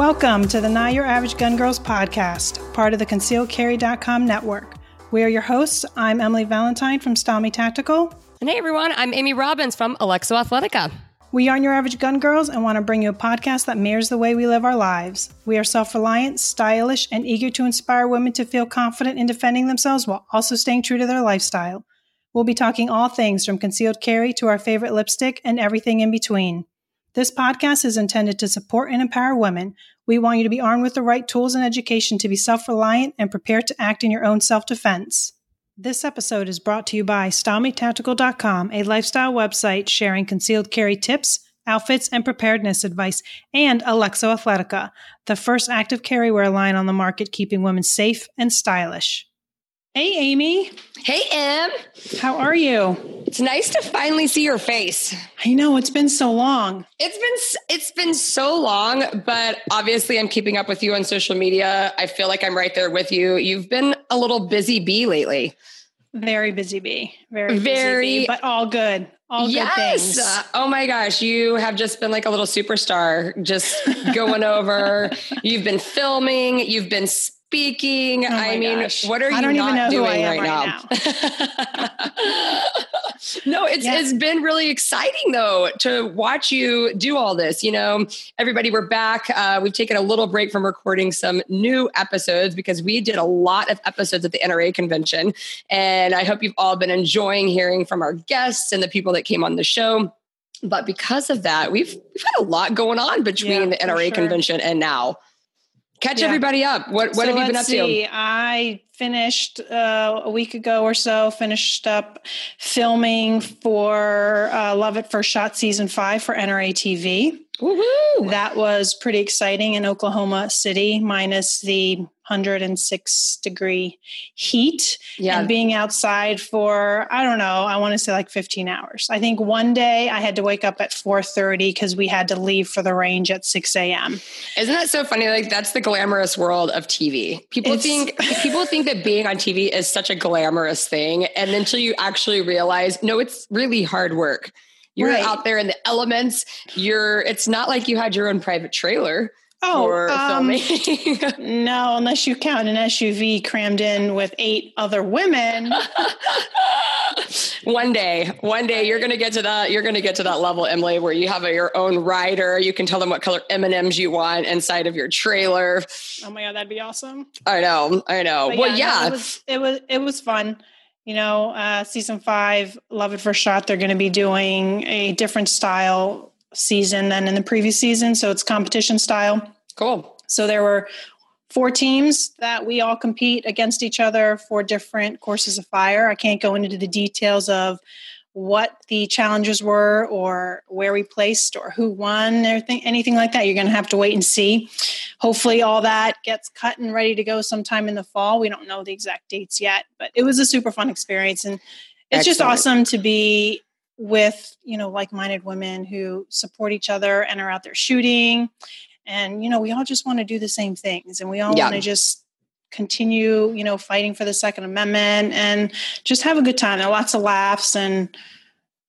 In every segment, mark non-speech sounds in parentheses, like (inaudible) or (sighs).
Welcome to the Not Your Average Gun Girls podcast, part of the ConcealedCarry.com network. We are your hosts. I'm Emily Valentine from Style Me Tactical. And hey everyone, I'm Amy Robbins from Alexo Athletica. We aren't your average gun girls and want to bring you a podcast that mirrors the way we live our lives. We are self reliant, stylish, and eager to inspire women to feel confident in defending themselves while also staying true to their lifestyle. We'll be talking all things from concealed carry to our favorite lipstick and everything in between. This podcast is intended to support and empower women. We want you to be armed with the right tools and education to be self reliant and prepared to act in your own self defense. This episode is brought to you by StyleMeTactical.com, a lifestyle website sharing concealed carry tips, outfits, and preparedness advice, and Alexo Athletica, the first active carry wear line on the market keeping women safe and stylish. Hey, Amy. Hey, Em. How are you? It's nice to finally see your face. I know it's been so long. It's been it's been so long, but obviously I'm keeping up with you on social media. I feel like I'm right there with you. You've been a little busy bee lately. Very busy bee. Very very bee, but all good. All yes. good things. oh my gosh, you have just been like a little superstar just (laughs) going over. You've been filming, you've been speaking. Oh I mean, gosh. what are you I don't even know doing right, right, now? now. (laughs) no, it's yeah. it's been really exciting though to watch you do all this. You know, everybody, we're back. Uh, we've taken a little break from recording some new episodes because we did a lot of episodes at the NRA convention, and I hope you've all been enjoying hearing from our guests and the people that came on the show. But because of that, we've we've had a lot going on between yeah, the NRA sure. convention and now catch yeah. everybody up. What what so have you been up see. to? I finished uh, a week ago or so. Finished up filming for uh, Love at First Shot season five for NRA TV. Woo-hoo. That was pretty exciting in Oklahoma City, minus the 106 degree heat yeah. and being outside for i don't know i want to say like 15 hours. I think one day i had to wake up at 4.30 because we had to leave for the range at 6 a.m isn't that so funny? Like that's the glamorous world of tv people it's, think people think that being on tv is such a glamorous thing and until you actually realize no it's really hard work. You're right. out there in the elements. You're it's not like you had your own private trailer Oh, um, (laughs) no, unless you count an SUV crammed in with eight other women. (laughs) one day, one day you're going to get to that. You're going to get to that level, Emily, where you have a, your own rider. You can tell them what color M and M's you want inside of your trailer. Oh my god, that'd be awesome! I know, I know. But well, yeah, yeah. No, it was it was it was fun. You know, uh, season five, Love At First Shot. They're going to be doing a different style season than in the previous season. So it's competition style. Cool. So there were four teams that we all compete against each other for different courses of fire. I can't go into the details of what the challenges were or where we placed or who won anything anything like that you're going to have to wait and see hopefully all that gets cut and ready to go sometime in the fall we don't know the exact dates yet but it was a super fun experience and it's Excellent. just awesome to be with you know like-minded women who support each other and are out there shooting. And you know we all just want to do the same things and we all yeah. want to just continue you know fighting for the second amendment and just have a good time. There are lots of laughs and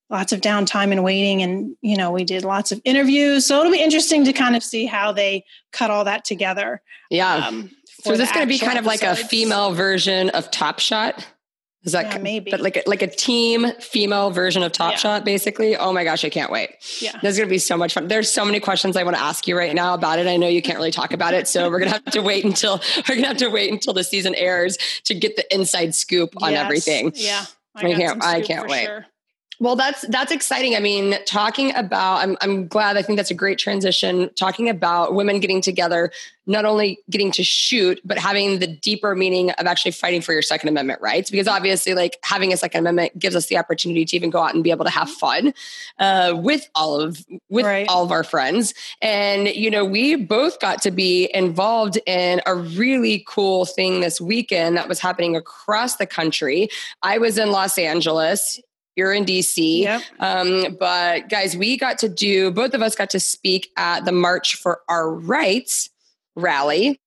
lots of downtime and waiting and you know we did lots of interviews. So it'll be interesting to kind of see how they cut all that together yeah. um, so is this going to be kind of episodes. like a female version of top shot is that yeah, maybe? But like a, like a team female version of Top yeah. Shot, basically. Oh my gosh, I can't wait. Yeah, this is gonna be so much fun. There's so many questions I want to ask you right now about it. I know you can't really talk about it, so we're gonna have to wait until (laughs) we're gonna have to wait until the season airs to get the inside scoop on yes. everything. Yeah, I, I can't. I can't wait. Sure. Well, that's that's exciting. I mean, talking about I'm I'm glad. I think that's a great transition. Talking about women getting together, not only getting to shoot, but having the deeper meaning of actually fighting for your Second Amendment rights. Because obviously, like having a Second Amendment gives us the opportunity to even go out and be able to have fun uh, with all of with right. all of our friends. And you know, we both got to be involved in a really cool thing this weekend that was happening across the country. I was in Los Angeles you're in DC. Yep. Um, but guys, we got to do, both of us got to speak at the March for Our Rights rally,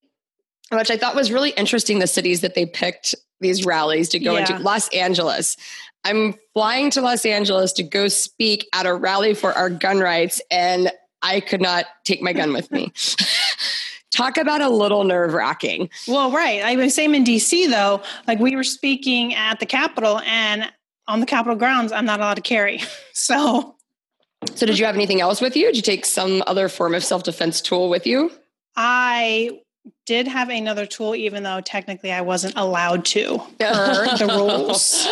which I thought was really interesting. The cities that they picked these rallies to go yeah. into Los Angeles. I'm flying to Los Angeles to go speak at a rally for our gun rights, and I could not take my gun with me. (laughs) Talk about a little nerve wracking. Well, right. I was same in DC though. Like we were speaking at the Capitol, and on the Capitol grounds, I'm not allowed to carry. (laughs) So. So, did you have anything else with you? Did you take some other form of self defense tool with you? I did have another tool, even though technically I wasn't allowed to (laughs) per the rules.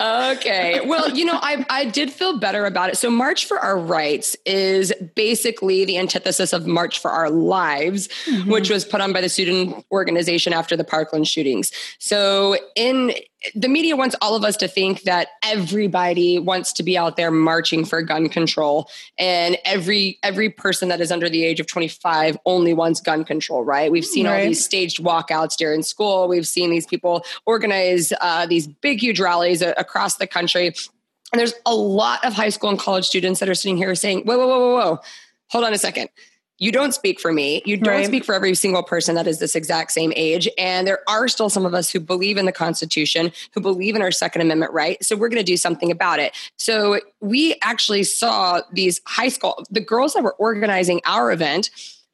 (laughs) okay. Well, you know, I, I did feel better about it. So, March for Our Rights is basically the antithesis of March for Our Lives, mm-hmm. which was put on by the student organization after the Parkland shootings. So, in the media wants all of us to think that everybody wants to be out there marching for gun control. And every every person that is under the age of 25 only wants gun control right? We've seen right. all these staged walkouts during school. We've seen these people organize uh, these big huge rallies across the country. And there's a lot of high school and college students that are sitting here saying whoa whoa whoa whoa whoa. Hold on a second you don't speak for me. You don't right. speak for every single person that is this exact same age. And there are still some of us who believe in the Constitution, who believe in our Second Amendment right. So we're going to do something about it. So we actually saw these high school, the girls that were organizing our event.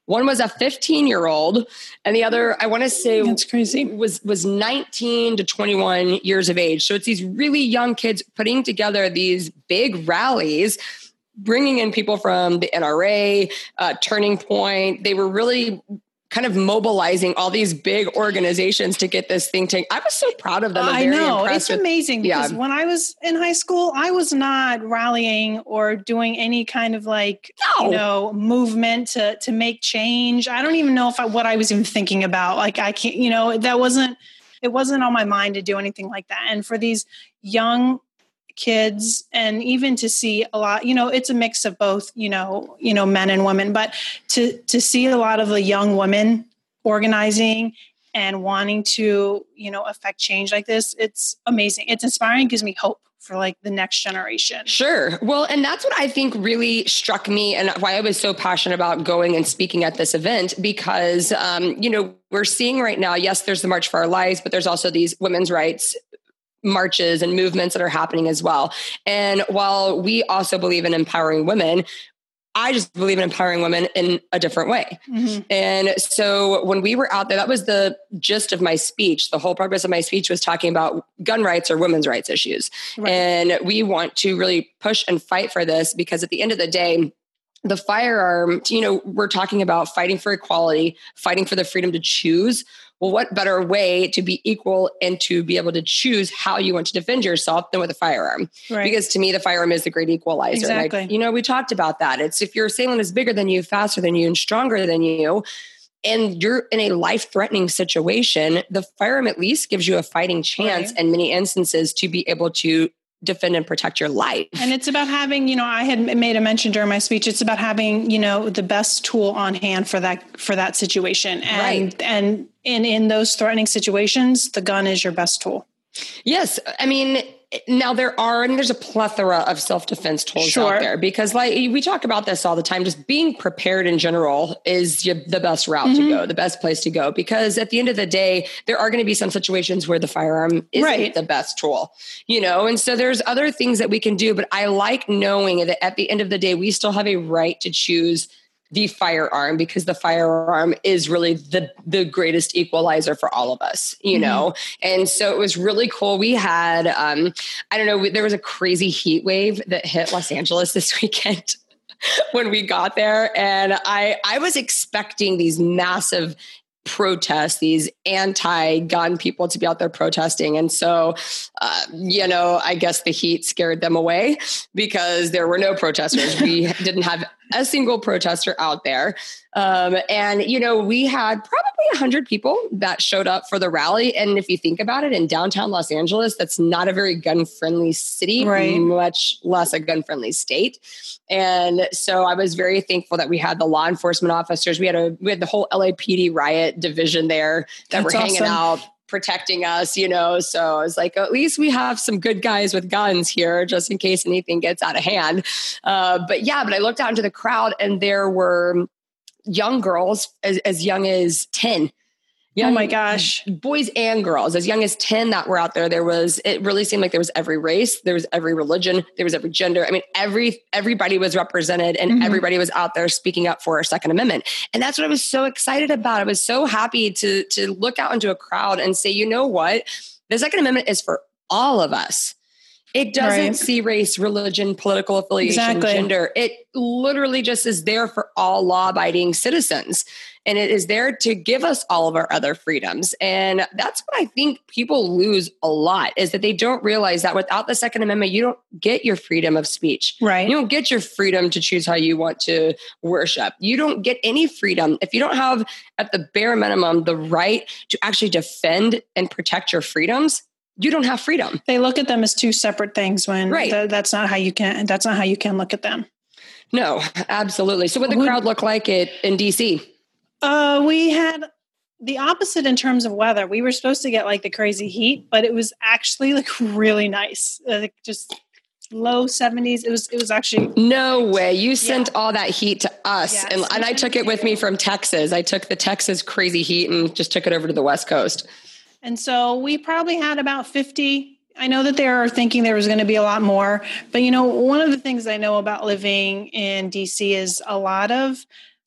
One was a 15 year old, and the other, I want to say, that's crazy, was was 19 to 21 years of age. So it's these really young kids putting together these big rallies bringing in people from the NRA, uh, Turning Point. They were really kind of mobilizing all these big organizations to get this thing taken. I was so proud of them. I know it's with, amazing because yeah. when I was in high school, I was not rallying or doing any kind of like no. you know movement to to make change. I don't even know if I, what I was even thinking about. Like I can't, you know, that wasn't it wasn't on my mind to do anything like that. And for these young kids and even to see a lot you know it's a mix of both you know you know men and women but to to see a lot of the young women organizing and wanting to you know affect change like this it's amazing it's inspiring gives me hope for like the next generation. Sure. Well, and that's what I think really struck me and why I was so passionate about going and speaking at this event because, um, you know, we're seeing right now, yes, there's the March for Our Lives, but there's also these women's rights marches and movements that are happening as well. And while we also believe in empowering women, I just believe in empowering women in a different way. Mm-hmm. And so when we were out there, that was the gist of my speech. The whole purpose of my speech was talking about gun rights or women's rights issues. Right. And we want to really push and fight for this because at the end of the day, the firearm, you know, we're talking about fighting for equality, fighting for the freedom to choose well, what better way to be equal and to be able to choose how you want to defend yourself than with a firearm? Right. Because to me, the firearm is the great equalizer. Exactly. Like, you know, we talked about that. It's if your assailant is bigger than you, faster than you, and stronger than you, and you're in a life threatening situation, the firearm at least gives you a fighting chance right. in many instances to be able to defend and protect your life. And it's about having, you know, I had made a mention during my speech, it's about having, you know, the best tool on hand for that for that situation. And right. and in in those threatening situations, the gun is your best tool. Yes. I mean, now there are and there's a plethora of self-defense tools sure. out there because like we talk about this all the time just being prepared in general is the best route mm-hmm. to go the best place to go because at the end of the day there are going to be some situations where the firearm isn't right. the best tool you know and so there's other things that we can do but i like knowing that at the end of the day we still have a right to choose the firearm because the firearm is really the the greatest equalizer for all of us you mm-hmm. know and so it was really cool we had um i don't know there was a crazy heat wave that hit los angeles this (laughs) weekend when we got there and i i was expecting these massive protests, these anti gun people to be out there protesting. And so, uh, you know, I guess the heat scared them away because there were no protesters. we (laughs) didn't have a single protester out there. Um, and, you know, we had probably 100 people that showed up for the rally. And if you think about it, in downtown Los Angeles, that's not a very gun friendly city, right. much less a gun friendly state. And so I was very thankful that we had the law enforcement officers. We had a we had the whole LAPD riot division there that that's were hanging awesome. out protecting us, you know. So I was like, at least we have some good guys with guns here, just in case anything gets out of hand. Uh, but yeah, but I looked out into the crowd and there were young girls as, as young as 10 young, oh my gosh. boys and girls as young as 10 that were out there there was it really seemed like there was every race there was every religion there was every gender. I mean every everybody was represented and mm-hmm. everybody was out there speaking up for our second amendment. And that's what i was so excited about. I was so happy to to look out into a crowd and say you know what? The second amendment is for all of us it doesn't right. see race, religion, political affiliation, exactly. gender. It literally just is there for all law abiding citizens. And it is there to give us all of our other freedoms. And that's what I think people lose a lot is that they don't realize that without the Second Amendment, you don't get your freedom of speech. Right. You don't get your freedom to choose how you want to worship. You don't get any freedom if you don't have, at the bare minimum, the right to actually defend and protect your freedoms you don't have freedom. They look at them as two separate things when right. Th- that's not how you can that's not how you can look at them. No, absolutely. So what the crowd look like it in DC? Uh we had the opposite in terms of weather. We were supposed to get like the crazy heat, but it was actually like really nice. Uh, like just low 70s. It was it was actually No way. You sent yeah. all that heat to us yes, and, and I took it with me from Texas. I took the Texas crazy heat and just took it over to the West Coast. And so we probably had about 50. I know that they are thinking there was going to be a lot more, but you know, one of the things I know about living in DC is a lot of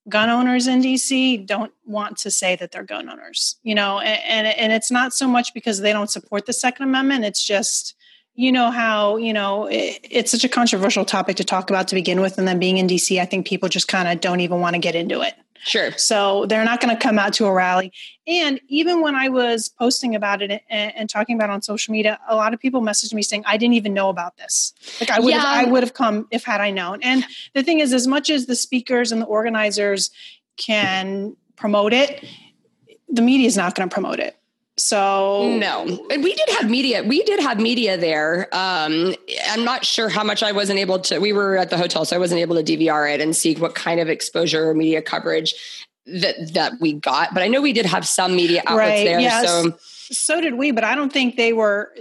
gun owners in DC don't want to say that they're gun owners, you know, and, and, and it's not so much because they don't support the Second Amendment. It's just, you know how you know it, it's such a controversial topic to talk about to begin with and then being in dc i think people just kind of don't even want to get into it Sure. So they're not going to come out to a rally. And even when I was posting about it and, and, talking about it on social media, a lot of people messaged me saying, I didn't even know about this. Like I would yeah. have, I would have come if had I known. And the thing is, as much as the speakers and the organizers can promote it, the media is not going to promote it. So no, and we did have media. We did have media there. Um, I'm not sure how much I wasn't able to. We were at the hotel, so I wasn't able to DVR it and see what kind of exposure or media coverage that that we got. But I know we did have some media outlets right. there. Yes. So so did we. But I don't think they were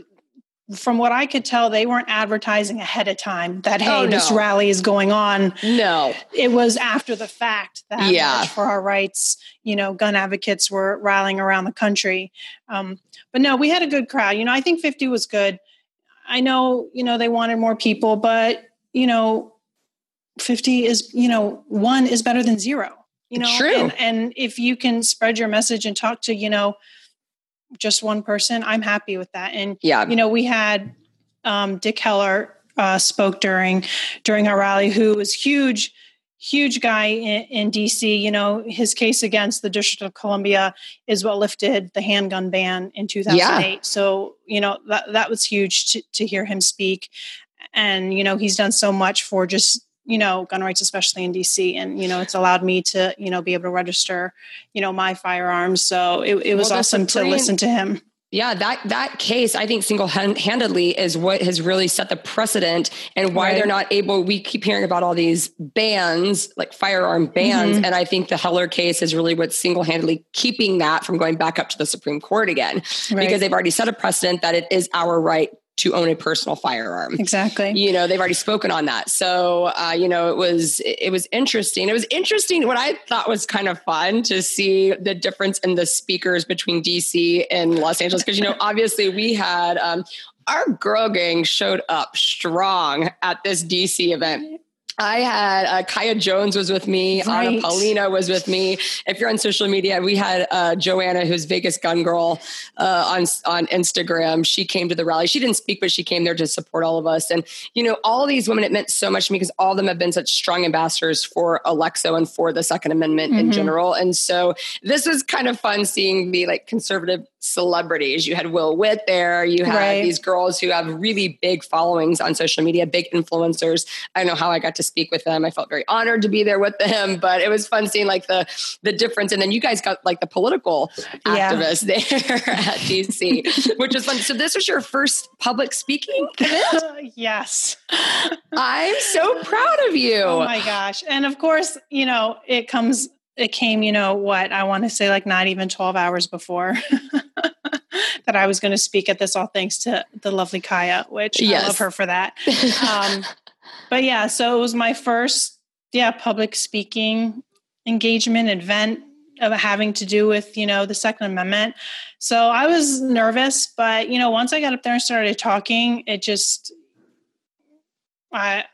from what I could tell, they weren't advertising ahead of time that hey, oh, no. this rally is going on. No, it was after the fact that yeah. for our rights, you know, gun advocates were rallying around the country. Um, but no, we had a good crowd. You know, I think 50 was good. I know, you know, they wanted more people, but you know, 50 is, you know, one is better than zero. You know, True. And, and if you can spread your message and talk to, you know, just one person, I'm happy with that. And yeah, you know, we had um, Dick Heller uh, spoke during during our rally, who was huge, huge guy in, in, DC. You know, his case against the District of Columbia is what lifted the handgun ban in 2008. Yeah. So you know that that was huge to, to hear him speak, and you know he's done so much for just you know gun rights especially in dc and you know it's allowed me to you know be able to register you know my firearms so it, it was well, awesome to listen to him yeah, that that case I think single-handedly is what has really set the precedent and why right. they're not able we keep hearing about all these bans, like firearm bans mm-hmm. and I think the Heller case is really what's single-handedly keeping that from going back up to the Supreme Court again right. because they've already set a precedent that it is our right to own a personal firearm. Exactly. You know, they've already spoken on that. So, uh, you know, it was it was interesting. It was interesting. What I thought was kind of fun to see the difference in the speakers between DC and Los Angeles because you know, obviously we had um, our girl gang showed up strong at this DC event. I had uh, Kaya Jones was with me. Right. Anna Paulina was with me. If you're on social media, we had uh, Joanna, who's Vegas Gun Girl, uh, on on Instagram. She came to the rally. She didn't speak, but she came there to support all of us. And you know, all these women, it meant so much to me because all of them have been such strong ambassadors for Alexo and for the Second Amendment mm-hmm. in general. And so this was kind of fun seeing the like conservative celebrities. You had Will Witt there. You had right. these girls who have really big followings on social media, big influencers. I don't know how I got to speak with them. I felt very honored to be there with them, (laughs) but it was fun seeing like the the difference. And then you guys got like the political yeah. activists (laughs) there at DC, (laughs) which was fun. So this was your first public speaking event? yes. I'm so proud of you. Oh my gosh. And of course, you know, it comes it came, you know, what I want to say like not even 12 hours before (laughs) that I was going to speak at this, all thanks to the lovely Kaya, which yes. I love her for that. (laughs) Um, but yeah, so it was my first, yeah, public speaking engagement event of having to do with you know the second amendment so i was nervous but you know once i got up there and started talking it just i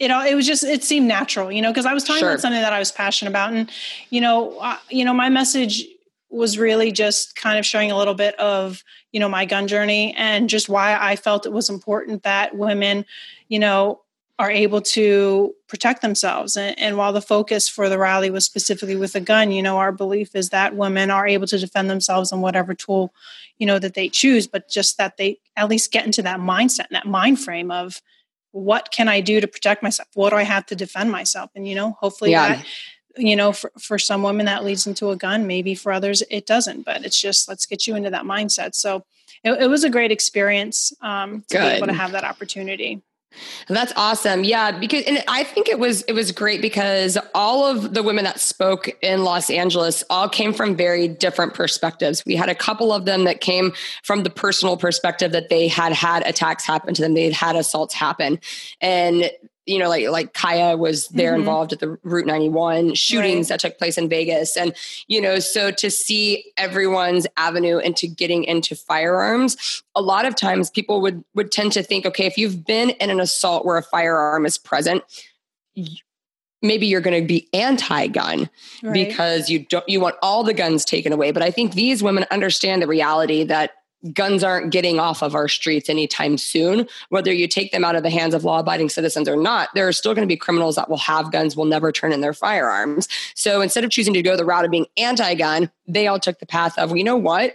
it it was just it seemed natural you know because i was talking sure. about something that i was passionate about and you know uh, you know my message was really just kind of showing a little bit of you know my gun journey and just why i felt it was important that women you know are able to protect themselves. And, and, while the focus for the rally was specifically with a gun, you know, our belief is that women are able to defend themselves on whatever tool, you know, that they choose, but just that they at least get into that mindset, and that mind frame of what can I do to protect myself? What do I have to defend myself? And, you know, hopefully yeah. that, you know, for, for some women that leads into a gun, maybe for others it doesn't, but it's just, let's get you into that mindset. So it, it was a great experience um, to Good. be able to have that opportunity. That's awesome. Yeah, because and I think it was it was great because all of the women that spoke in Los Angeles all came from very different perspectives. We had a couple of them that came from the personal perspective that they had had attacks happen to them, they'd had assaults happen, and you know, like like Kaya was there mm-hmm. involved at the Route 91 shootings right. that took place in Vegas. And, you know, so to see everyone's avenue into getting into firearms, a lot of times people would would tend to think, okay, if you've been in an assault where a firearm is present, maybe you're going to be anti-gun right. because you don't you want all the guns taken away but i think these women understand the reality that guns aren't getting off of our streets anytime soon. Whether you take them out of the hands of law abiding citizens or not, there are still going to be criminals that will have guns, will never turn in their firearms. So instead of choosing to go the route of being anti gun, they all took the path of, well, you know what?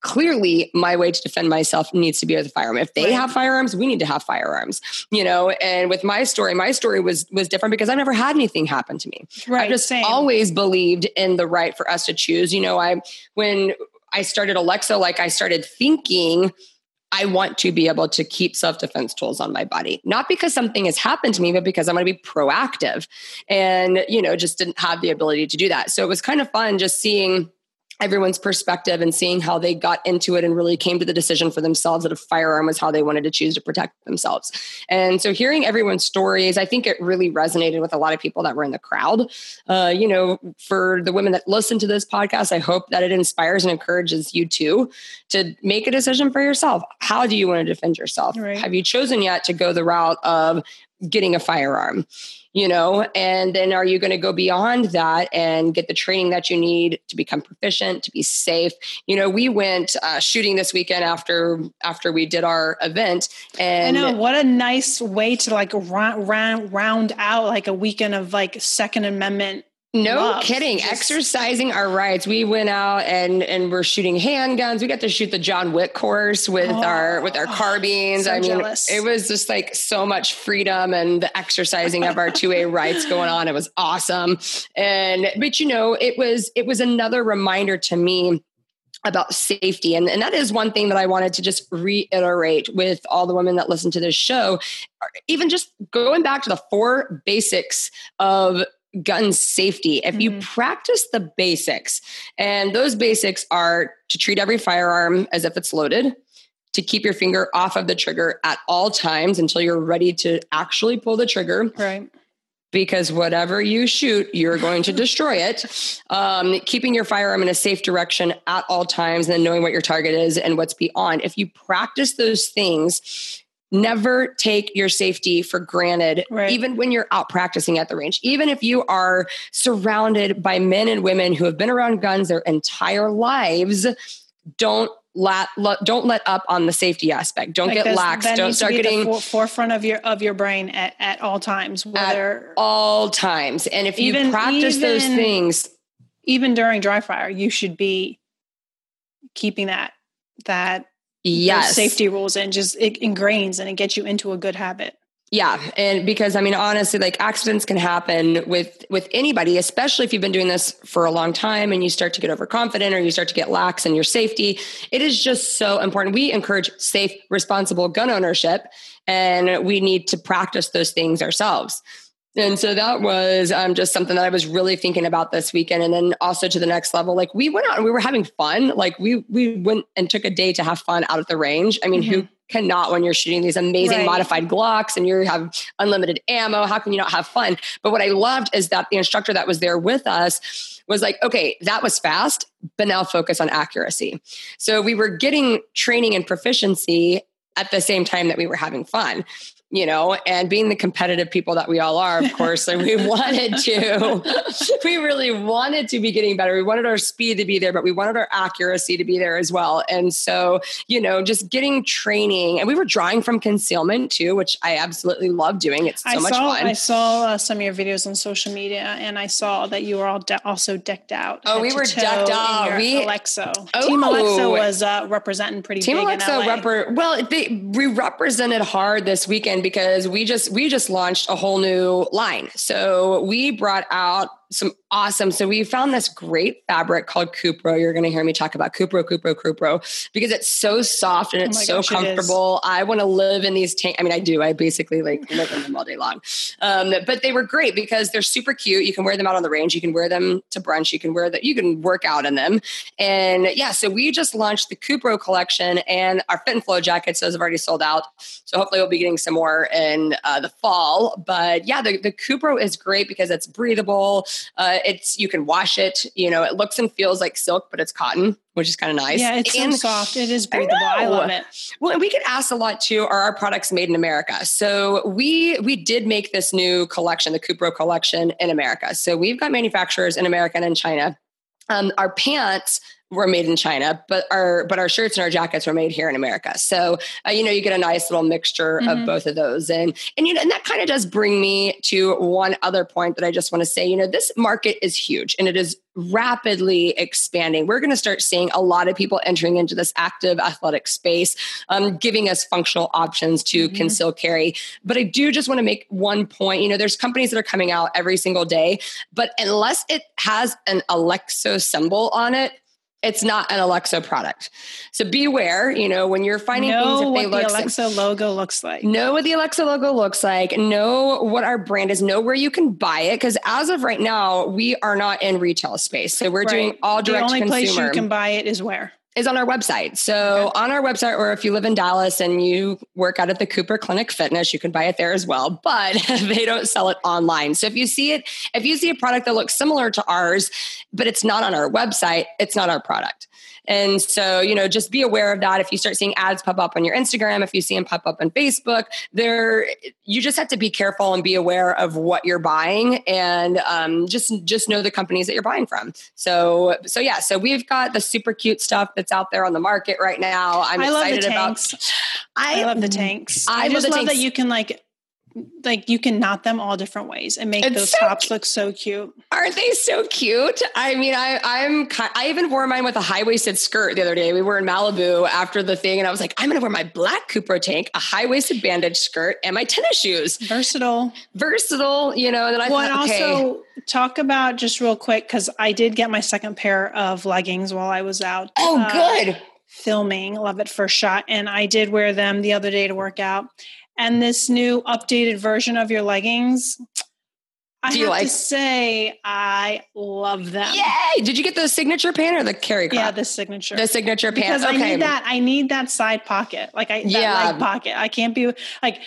Clearly, my way to defend myself needs to be with a firearm. If they have firearms, we need to have firearms. You know, and with my story, my story was was different because I never had anything happen to me. Right. I just Same. always believed in the right for us to choose. You know, I when I started Alexo, like I started thinking, I want to be able to keep self defense tools on my body, not because something has happened to me, but because I'm going to be proactive and, you know, just didn't have the ability to do that. So it was kind of fun just seeing everyone's perspective and seeing how they got into it and really came to the decision for themselves that a firearm was how they wanted to choose to protect themselves. And so hearing everyone's stories, I think it really resonated with a lot of people that were in the crowd. Uh, you know, for the women that listen to this podcast, I hope that it inspires and encourages you too to make a decision for yourself. How do you want to defend yourself? Right. Have you chosen yet to go the route of getting a firearm? You know and then are you going to go beyond that and get the training that you need to become proficient to be safe? You know we went uh, shooting this weekend after after we did our event and I know what a nice way to like round round round out like a weekend of like second amendment no love. kidding. Just, Exercising our rights. We went out and and we're shooting handguns. We got to shoot the John Wick course with oh, our with our carbines. So I mean, jealous. it was just like so much freedom and the exercising of our (laughs) 2A rights going on. It was awesome. And but you know, it was it was another reminder to me about safety. And, and that is one thing that I wanted to just reiterate with all the women that listen to this show. Even just going back to the four basics of gun safety if mm-hmm. you practice the basics and those basics are to treat every firearm as if it's loaded to keep your finger off of the trigger at all times until you're ready to actually pull the trigger right because whatever you shoot, you're going to (laughs) destroy it. Um, keeping your firearm in a safe direction at all times, and then knowing what your target is and what's beyond. If you practice those things, never take your safety for granted, right. even when you're out practicing at the range. Even if you are surrounded by men and women who have been around guns their entire lives, don't let, don't let up on the safety aspect. Don't like get lax. Don't start getting the forefront of your of your brain at, at all times. Whether at all times, and if even, you practice even, those things, even during dry fire, you should be keeping that that yes. safety rules and just it ingrains and it gets you into a good habit. Yeah, and because I mean honestly like accidents can happen with with anybody, especially if you've been doing this for a long time and you start to get overconfident or you start to get lax in your safety. It is just so important. We encourage safe, responsible gun ownership and we need to practice those things ourselves. And so that was um, just something that I was really thinking about this weekend. And then also to the next level, like we went out and we were having fun. Like we we went and took a day to have fun out at the range. I mean, mm-hmm. who cannot when you're shooting these amazing right. modified Glocks and you have unlimited ammo? How can you not have fun? But what I loved is that the instructor that was there with us was like, okay, that was fast, but now focus on accuracy. So we were getting training and proficiency at the same time that we were having fun you know, and being the competitive people that we all are, of course, like we (laughs) wanted to, we really wanted to be getting better. We wanted our speed to be there, but we wanted our accuracy to be there as well. And so, you know, just getting training, and we were drawing from concealment too, which I absolutely love doing. It's so I much saw, fun. I saw uh, some of your videos on social media, and I saw that you were all de- also decked out. Oh, we were decked out. We Alexo oh, Team Alexo was uh, representing pretty Team big Alexo rep- well, they we represented hard this weekend because we just we just launched a whole new line. So we brought out some awesome. So we found this great fabric called Cupro. You're going to hear me talk about Cupro, Cupro, Cupro because it's so soft and oh it's oh so gosh, comfortable. It I want to live in these tanks. I mean, I do. I basically like live in them all day long. Um, but they were great because they're super cute. You can wear them out on the range. You can wear them to brunch. You can wear that. You can work out in them. And yeah, so we just launched the Cupro collection and our Fit and Flow jackets. Those have already sold out. So hopefully we'll be getting some more in uh, the fall. But yeah, the, the Cupro is great because it's breathable. Uh, it's you can wash it. You know, it looks and feels like silk, but it's cotton, which is kind of nice. Yeah, it's and, so soft. It is breathable. I, I, love it. Well, and we get asked a lot too. Are our products made in America? So we we did make this new collection, the Cupro collection, in America. So we've got manufacturers in America and in China. Um, our pants were made in China, but our but our shirts and our jackets were made here in America. So uh, you know you get a nice little mixture mm-hmm. of both of those, and and you know and that kind of does bring me to one other point that I just want to say. You know this market is huge and it is rapidly expanding. We're going to start seeing a lot of people entering into this active athletic space, um, giving us functional options to mm-hmm. conceal carry. But I do just want to make one point. You know, there's companies that are coming out every single day, but unless it has an Alexo symbol on it, it's not an Alexo product. So beware, you know, when you're finding know things if they what look the Alexo logo looks like. Know what the Alexo logo looks like. Know what our brand is. Know where you can buy it. Because as of right now, we are not in retail space. So we're right. doing all direct The only consumer. place you can buy it is where? Is on our website. So okay. on our website, or if you live in Dallas and you work out at the Cooper Clinic Fitness, you can buy it there as well. (laughs) But (laughs) they don't sell it online. So if you see it, if you see a product that looks similar to ours, but it's not on our website, it's not our product. And so, you know, just be aware of that. If you start seeing ads pop up on your Instagram, if you see them pop up on Facebook, there you just have to be careful and be aware of what you're buying and um, just just know the companies that you're buying from. So so yeah, so we've got the super cute stuff that's out there on the market right now. I'm I excited about I, I love the tanks. I, I just love tanks. that you can like like you can knot them all different ways and make it's those so tops look so cute. Aren't they so cute? I mean, I I'm I even wore mine with a high waisted skirt the other day. We were in Malibu after the thing, and I was like, I'm gonna wear my black Cupro tank, a high waisted bandage skirt, and my tennis shoes. Versatile, versatile. You know. And then I well, thought, okay. also talk about just real quick because I did get my second pair of leggings while I was out. Oh, uh, good. Filming, love at first shot, and I did wear them the other day to work out and this new updated version of your leggings. I Do you have like- to say, I love them. Yay! Did you get the signature pant or the carry crop? Yeah, the signature. The signature pant. Because okay. I need that. I need that side pocket. Like I, that yeah. leg pocket. I can't be like.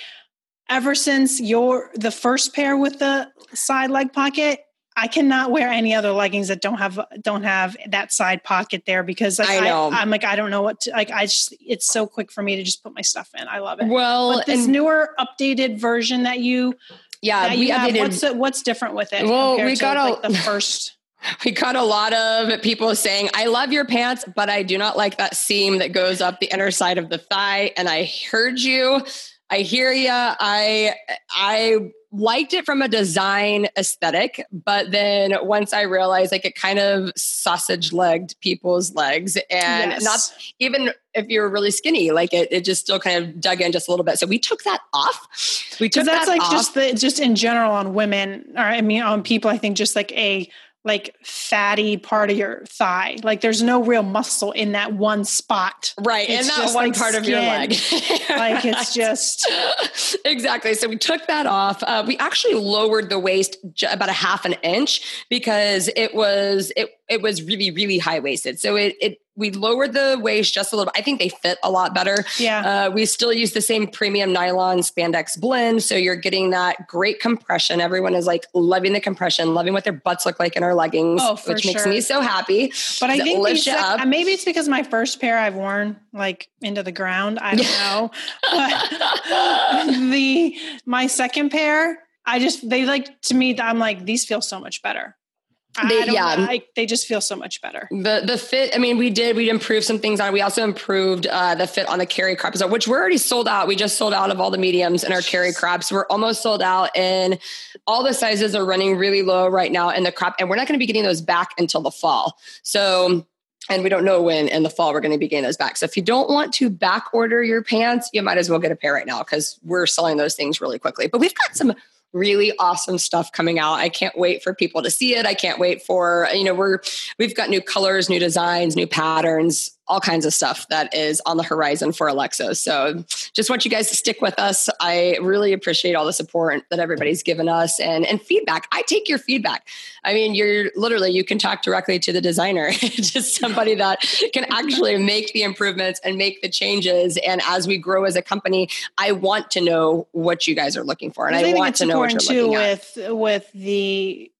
Ever since your the first pair with the side leg pocket, I cannot wear any other leggings that don't have don't have that side pocket there because like, I know I, am like I don't know what to, like I just it's so quick for me to just put my stuff in. I love it. Well, but this and, newer updated version that you yeah that we you have, what's what's different with it? Well, we got to, like, the (laughs) first. We got a lot of people saying, I love your pants, but I do not like that seam that goes up the inner side of the thigh. And I heard you. I hear you. I I liked it from a design aesthetic, but then once I realized like it kind of sausage legged people's legs and yes. not even if you're really skinny, like it, it just still kind of dug in just a little bit. So we took that off. We took that's that like off. just the just in general on women or I mean on people, I think just like a like fatty part of your thigh. Like there's no real muscle in that one spot. Right. It's and that one like part skin. of your leg. (laughs) like it's just (laughs) exactly. So we took that off. Uh, we actually lowered the waist about a half an inch because it was it it was really really high waisted. So it it we lowered the waist just a little bit. I think they fit a lot better. Yeah. Uh, we still use the same premium nylon spandex blend. So you're getting that great compression. Everyone is like loving the compression, loving what their butts look like in our leggings, oh, which sure. makes me so happy. But I think these, like, maybe it's because my first pair I've worn like into the ground. I don't (laughs) know. but (laughs) the, my second pair, I just, they like to me, I'm like, these feel so much better. They, yeah, I, they just feel so much better. The the fit. I mean, we did we improved some things on. We also improved uh, the fit on the carry crop crops, which we're already sold out. We just sold out of all the mediums in our carry crops. We're almost sold out, and all the sizes are running really low right now in the crop, and we're not going to be getting those back until the fall. So and we don't know when in the fall we're going to be getting those back. So if you don't want to back order your pants, you might as well get a pair right now because we're selling those things really quickly. But we've got some really awesome stuff coming out. I can't wait for people to see it. I can't wait for, you know, we're we've got new colors, new designs, new patterns, all kinds of stuff that is on the horizon for Alexo. So just want you guys to stick with us. I really appreciate all the support that everybody's given us and, and feedback. I take your feedback. I mean, you're literally, you can talk directly to the designer, (laughs) just somebody that can actually make the improvements and make the changes. And as we grow as a company, I want to know what you guys are looking for. And I, I want to know what you're looking too at. with, with the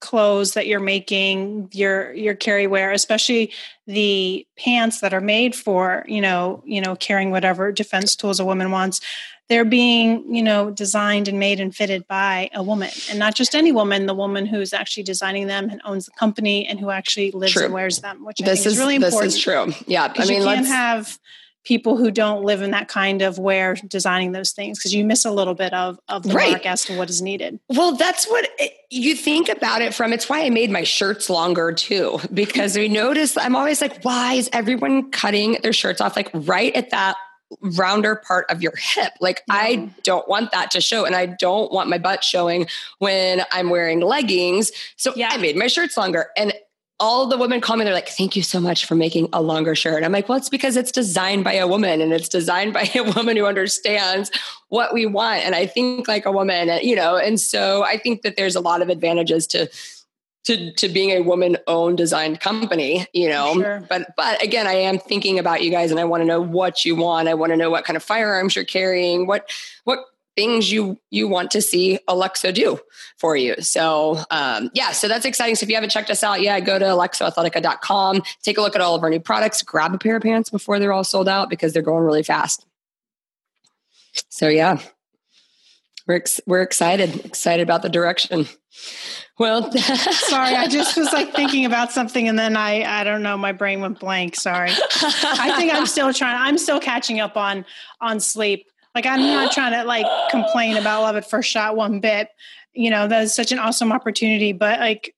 clothes that you're making your your carry wear especially the pants that are made for you know you know carrying whatever defense tools a woman wants they're being you know designed and made and fitted by a woman and not just any woman the woman who's actually designing them and owns the company and who actually lives true. and wears them which this I think is, is really important this is true yeah i mean you can't have people who don't live in that kind of where designing those things because you miss a little bit of of the right. mark as to what is needed. Well, that's what it, you think about it from. It's why I made my shirts longer too because we notice I'm always like, why is everyone cutting their shirts off like right at that rounder part of your hip. Like yeah. I don't want that to show and I don't want my butt showing when I'm wearing leggings. So yeah. I made my shirts longer and all the women call me, they're like, thank you so much for making a longer shirt. I'm like, well, it's because it's designed by a woman and it's designed by (laughs) a woman who understands what we want. And I think like a woman, uh, you know, and so I think that there's a lot of advantages to to to being a woman owned designed company you know sure. but but again i am thinking about you guys and i want to know what you want i want to know what kind of firearms you're carrying what what things you you want to see Alexo do for you. So um, yeah, so that's exciting. So if you haven't checked us out yet, go to alexoathletica.com, take a look at all of our new products, grab a pair of pants before they're all sold out because they're going really fast. So yeah, we're ex- we're excited excited about the direction. Well, (laughs) sorry, I just was like thinking about something and then I I don't know, my brain went blank. Sorry. I think I'm still trying I'm still catching up on on sleep. Like I'm not trying to like complain about Love at First Shot one bit. You know, that's such an awesome opportunity, but like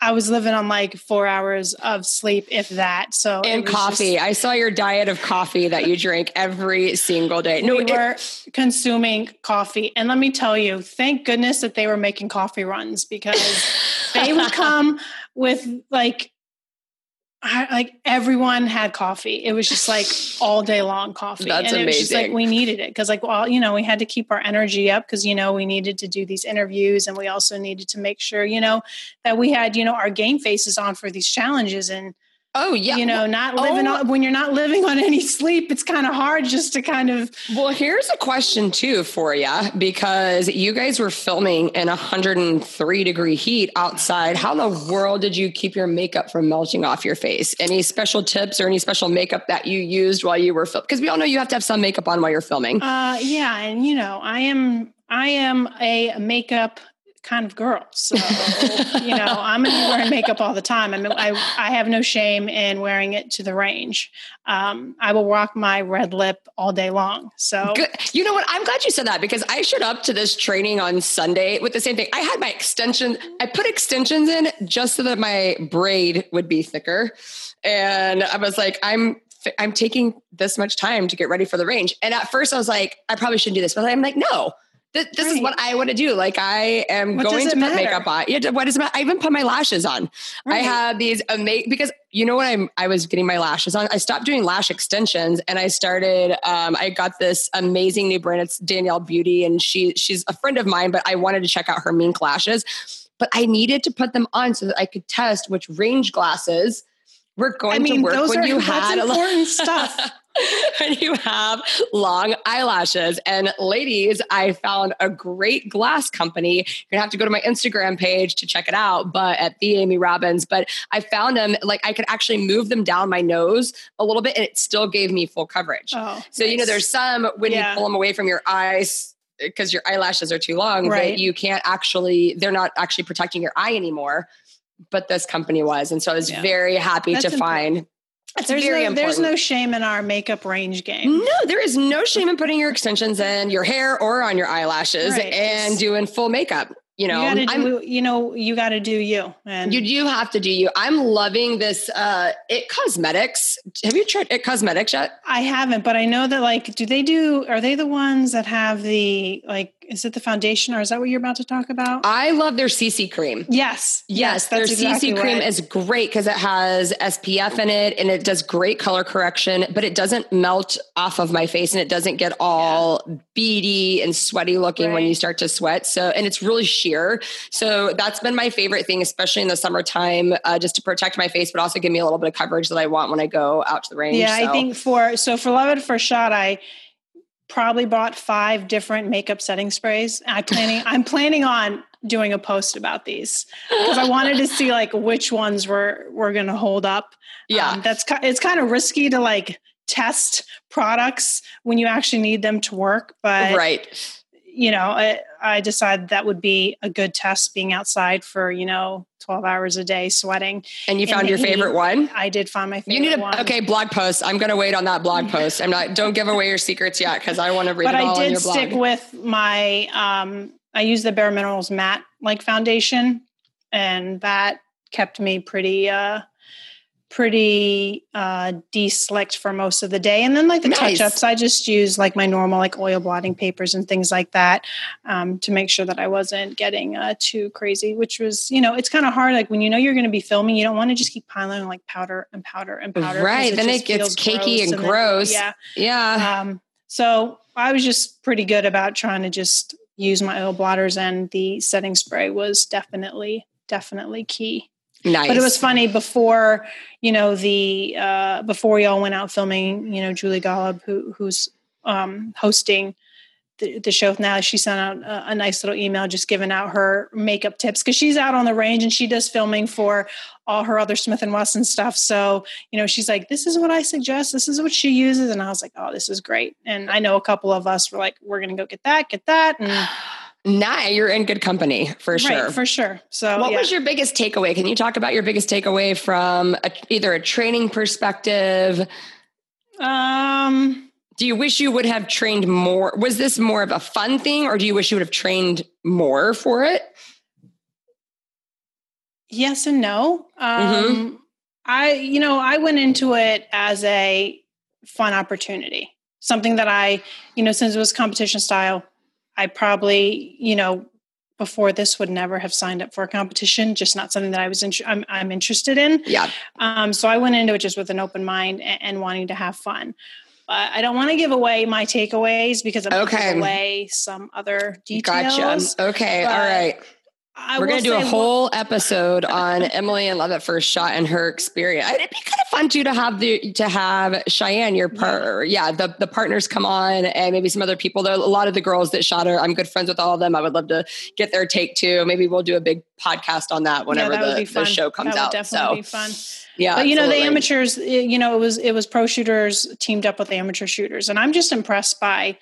I was living on like four hours of sleep, if that. So and coffee. Just, I saw your diet of coffee that you drink every single day. No, we it, were consuming coffee, and let me tell you, thank goodness that they were making coffee runs because (laughs) they would come with like I, like everyone had coffee. It was just like (sighs) all day long coffee. That's and it was just like we needed it because like well, you know, we had to keep our energy up because you know we needed to do these interviews and we also needed to make sure, you know, that we had, you know, our game faces on for these challenges and Oh yeah. You know, not living oh. on, when you're not living on any sleep, it's kind of hard just to kind of Well, here's a question too for you because you guys were filming in 103 degree heat outside. How in the world did you keep your makeup from melting off your face? Any special tips or any special makeup that you used while you were filming? Because we all know you have to have some makeup on while you're filming. Uh yeah, and you know, I am I am a makeup kind of girl. So, (laughs) you know, I'm going to be wearing makeup all the time. I mean, I, I have no shame in wearing it to the range. Um, I will rock my red lip all day long. So, Good. you know what? I'm glad you said that because I showed up to this training on Sunday with the same thing. I had my extension, I put extensions in just so that my braid would be thicker. And I was like, I'm I'm taking this much time to get ready for the range. And at first I was like, I probably shouldn't do this, but I'm like, no, Th- this right. is what I want to do. Like I am what going to put makeup on. Yeah, what does it matter? I even put my lashes on. Right. I have these amazing because you know what I'm I was getting my lashes on. I stopped doing lash extensions and I started um, I got this amazing new brand. It's Danielle Beauty and she she's a friend of mine, but I wanted to check out her mink lashes. But I needed to put them on so that I could test which range glasses were going I mean, to work when are, you had important (laughs) stuff. (laughs) when you have long eyelashes. And ladies, I found a great glass company. You're gonna have to go to my Instagram page to check it out, but at the Amy Robbins. But I found them like I could actually move them down my nose a little bit and it still gave me full coverage. Oh, so, nice. you know, there's some when yeah. you pull them away from your eyes eh, because your eyelashes are too long right. that you can't actually, they're not actually protecting your eye anymore. But this company was. And so I was yeah. very happy That's to important. find that's there's very no, important. There's no shame in our makeup range game. No, there is no shame in putting your extensions in your hair or on your eyelashes right. and doing full makeup you know you, do, you know you got to do you and you do have to do you i'm loving this uh it cosmetics have you tried it cosmetics yet i haven't but i know that like do they do are they the ones that have the like is it the foundation or is that what you're about to talk about i love their cc cream yes yes, yes their exactly cc cream is great because it has spf in it and it does great color correction but it doesn't melt off of my face and it doesn't get all yeah. beady and sweaty looking right. when you start to sweat so and it's really sheer. So that's been my favorite thing, especially in the summertime, uh, just to protect my face, but also give me a little bit of coverage that I want when I go out to the range. Yeah, so. I think for so for Love At First Shot, I probably bought five different makeup setting sprays. I planning I'm planning on doing a post about these because I wanted to (laughs) see like which ones were were going to hold up. Yeah, um, that's it's kind of risky to like test products when you actually need them to work, but right you know, I, I, decided that would be a good test being outside for, you know, 12 hours a day sweating. And you found your favorite one? I did find my favorite You need a, one. okay, blog post. I'm going to wait on that blog (laughs) post. I'm not, don't give away your secrets yet because I want to read but it all I did stick with my, um, I use the Bare Minerals matte like foundation and that kept me pretty, uh, pretty uh de-slicked for most of the day. And then like the nice. touch-ups i just use like my normal like oil blotting papers and things like that um, to make sure that i wasn't getting uh, too crazy which was you know it's kind of hard like when you know you're going to be filming you don't want to just keep piling like powder and powder and powder right it then it gets cakey and, and gross then, yeah. yeah. Um, so i was just pretty good about trying to just use my oil blotters and the setting spray was definitely definitely key Nice. But it was funny before, you know, the uh, before we all went out filming. You know, Julie Golob, who who's um, hosting the, the, show now, she sent out a, a, nice little email just giving out her makeup tips because she's out on the range and she does filming for all her other Smith and Wesson stuff. So, you know, she's like, "This is what I suggest. This is what she uses," and I was like, "Oh, this is great." And I know a couple of us were like, "We're going to go get that, get that," and (sighs) (sighs) (sighs) Nah, you're in good company for sure. Right, for sure. So, what yeah. was your biggest takeaway? Can you talk about your biggest takeaway from a, either a training perspective? Um, do you wish you would have trained more? Was this more of a fun thing, or do you wish you would have trained more for it? Yes and no. Um, mm-hmm. I, you know, I went into it as a fun opportunity, something that I, you know, since it was competition style, I probably, you know, before this would never have signed up for a competition, just not something that I was in, I'm, I'm interested in. Yeah. Um, so I went into it just with an open mind and, and wanting to have fun. But I don't want to give away my takeaways because I'm okay. giving away some other details. Gotcha. Okay. All right. I We're going to do a whole episode on Emily and Love at First Shot and her experience. It'd be kind of fun too to have the to have Shyanne, your partner. Yeah, the the partners come on, and maybe some other people. There a lot of the girls that shot her. I'm good friends with all of them. I would love to get their take too. Maybe we'll do a big podcast on that whenever yeah, that the, the, show comes out. definitely so. be fun. Yeah, but you know the amateurs. You know it was it was pro shooters teamed up with amateur shooters, and I'm just impressed by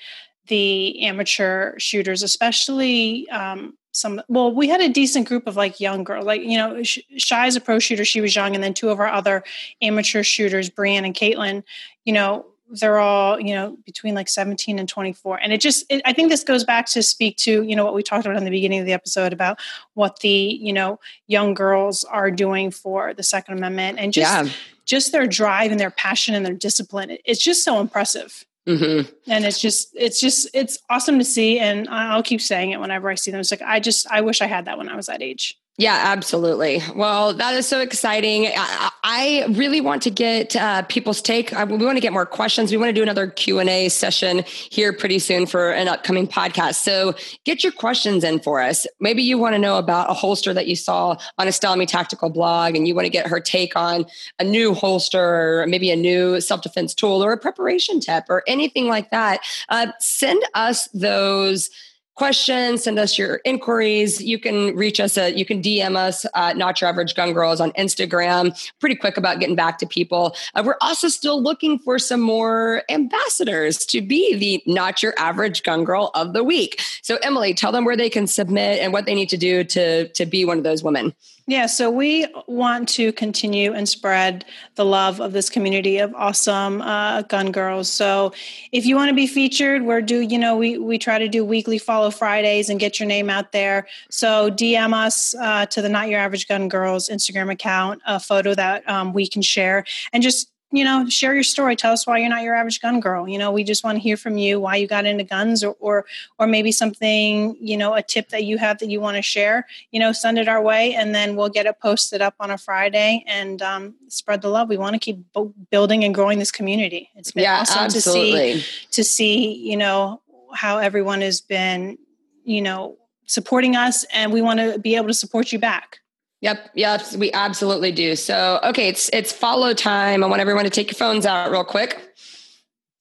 the amateur shooters, especially um, some well we had a decent group of like young girls like you know shy is a pro shooter she was young and then two of our other amateur shooters brienne and caitlin you know they're all you know between like 17 and 24 and it just it, i think this goes back to speak to you know what we talked about in the beginning of the episode about what the you know young girls are doing for the second amendment and just yeah. just their drive and their passion and their discipline. It's just so impressive Mm-hmm. And it's just, it's just, it's awesome to see. And I'll keep saying it whenever I see them. It's like, I just, I wish I had that when I was that age. Yeah, absolutely. Well, that is so exciting. I, I really want to get uh, people's take. I, we want to get more questions. We want to do another Q and A session here pretty soon for an upcoming podcast. So get your questions in for us. Maybe you want to know about a holster that you saw on a Style Me Tactical blog, and you want to get her take on a new holster, or maybe a new self defense tool, or a preparation tip, or anything like that. Uh, send us those questions, send us your inquiries. You can reach us at, you can DM us at Not Your Average Gun Girls on Instagram. Pretty quick about getting back to people. Uh, we're also still looking for some more ambassadors to be the Not Your Average Gun Girl of the Week. So, Emily, tell them where they can submit and what they need to do to, to be one of those women. Yeah, so we want to continue and spread the love of this community of awesome uh, gun girls. So if you want to be featured, we're do you know we we try to do weekly follow Fridays and get your name out there. So DM us uh, to the Not Your Average Gun Girls Instagram account a photo that um, we can share and just you know, share your story. Tell us why you're not your average gun girl. You know, we just want to hear from you why you got into guns or or or maybe something, you know, a tip that you have that you want to share. You know, send it our way and then we'll get it posted up on a Friday and um, spread the love. We want to keep building and growing this community. It's been yeah, awesome absolutely. to see to see, you know, how everyone has been, you know, supporting us and we want to be able to support you back. Yep, yep, we absolutely do. So, okay, it's it's follow time. I want everyone to take your phones out real quick.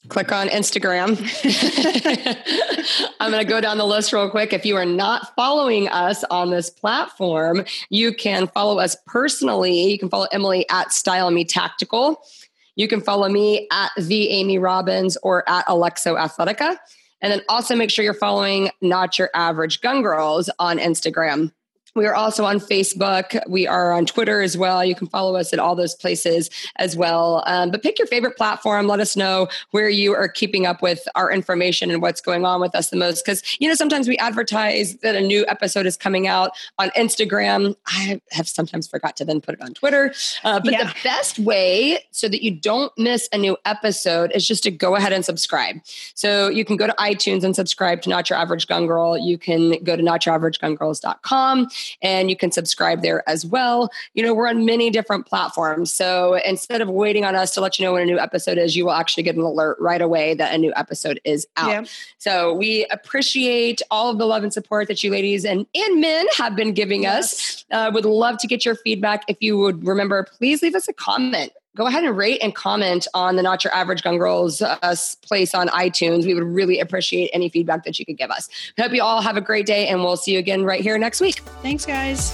Click on Instagram. (laughs) I'm going to go down the list real quick. If you are not following us on this platform, you can follow us personally. You can follow Emily at Style Me Tactical. You can follow me at the Amy Robbins or at Alexo Athletica. And then also make sure you're following Not Your Average Gun Girls on Instagram. We are also on Facebook. We are on Twitter as well. You can follow us at all those places as well. Um, but pick your favorite platform. Let us know where you are keeping up with our information and what's going on with us the most. Because, you know, sometimes we advertise that a new episode is coming out on Instagram. I have sometimes forgot to then put it on Twitter. Uh, but yeah. the best way so that you don't miss a new episode is just to go ahead and subscribe. So you can go to iTunes and subscribe to Not Your Average Gun Girl. You can go to notyouraveragegungirls.com and you can subscribe there as well. You know, we're on many different platforms. So instead of waiting on us to let you know when a new episode is, you will actually get an alert right away that a new episode is out. Yeah. So we appreciate all of the love and support that you ladies and, and men have been giving yes. us. Uh, would love to get your feedback. If you would remember, please leave us a comment go ahead and rate and comment on the Not Your Average Gun Girls uh, place on iTunes. We would really appreciate any feedback that you could give us. hope you all have a great day, and we'll see you again right here next week. Thanks, guys.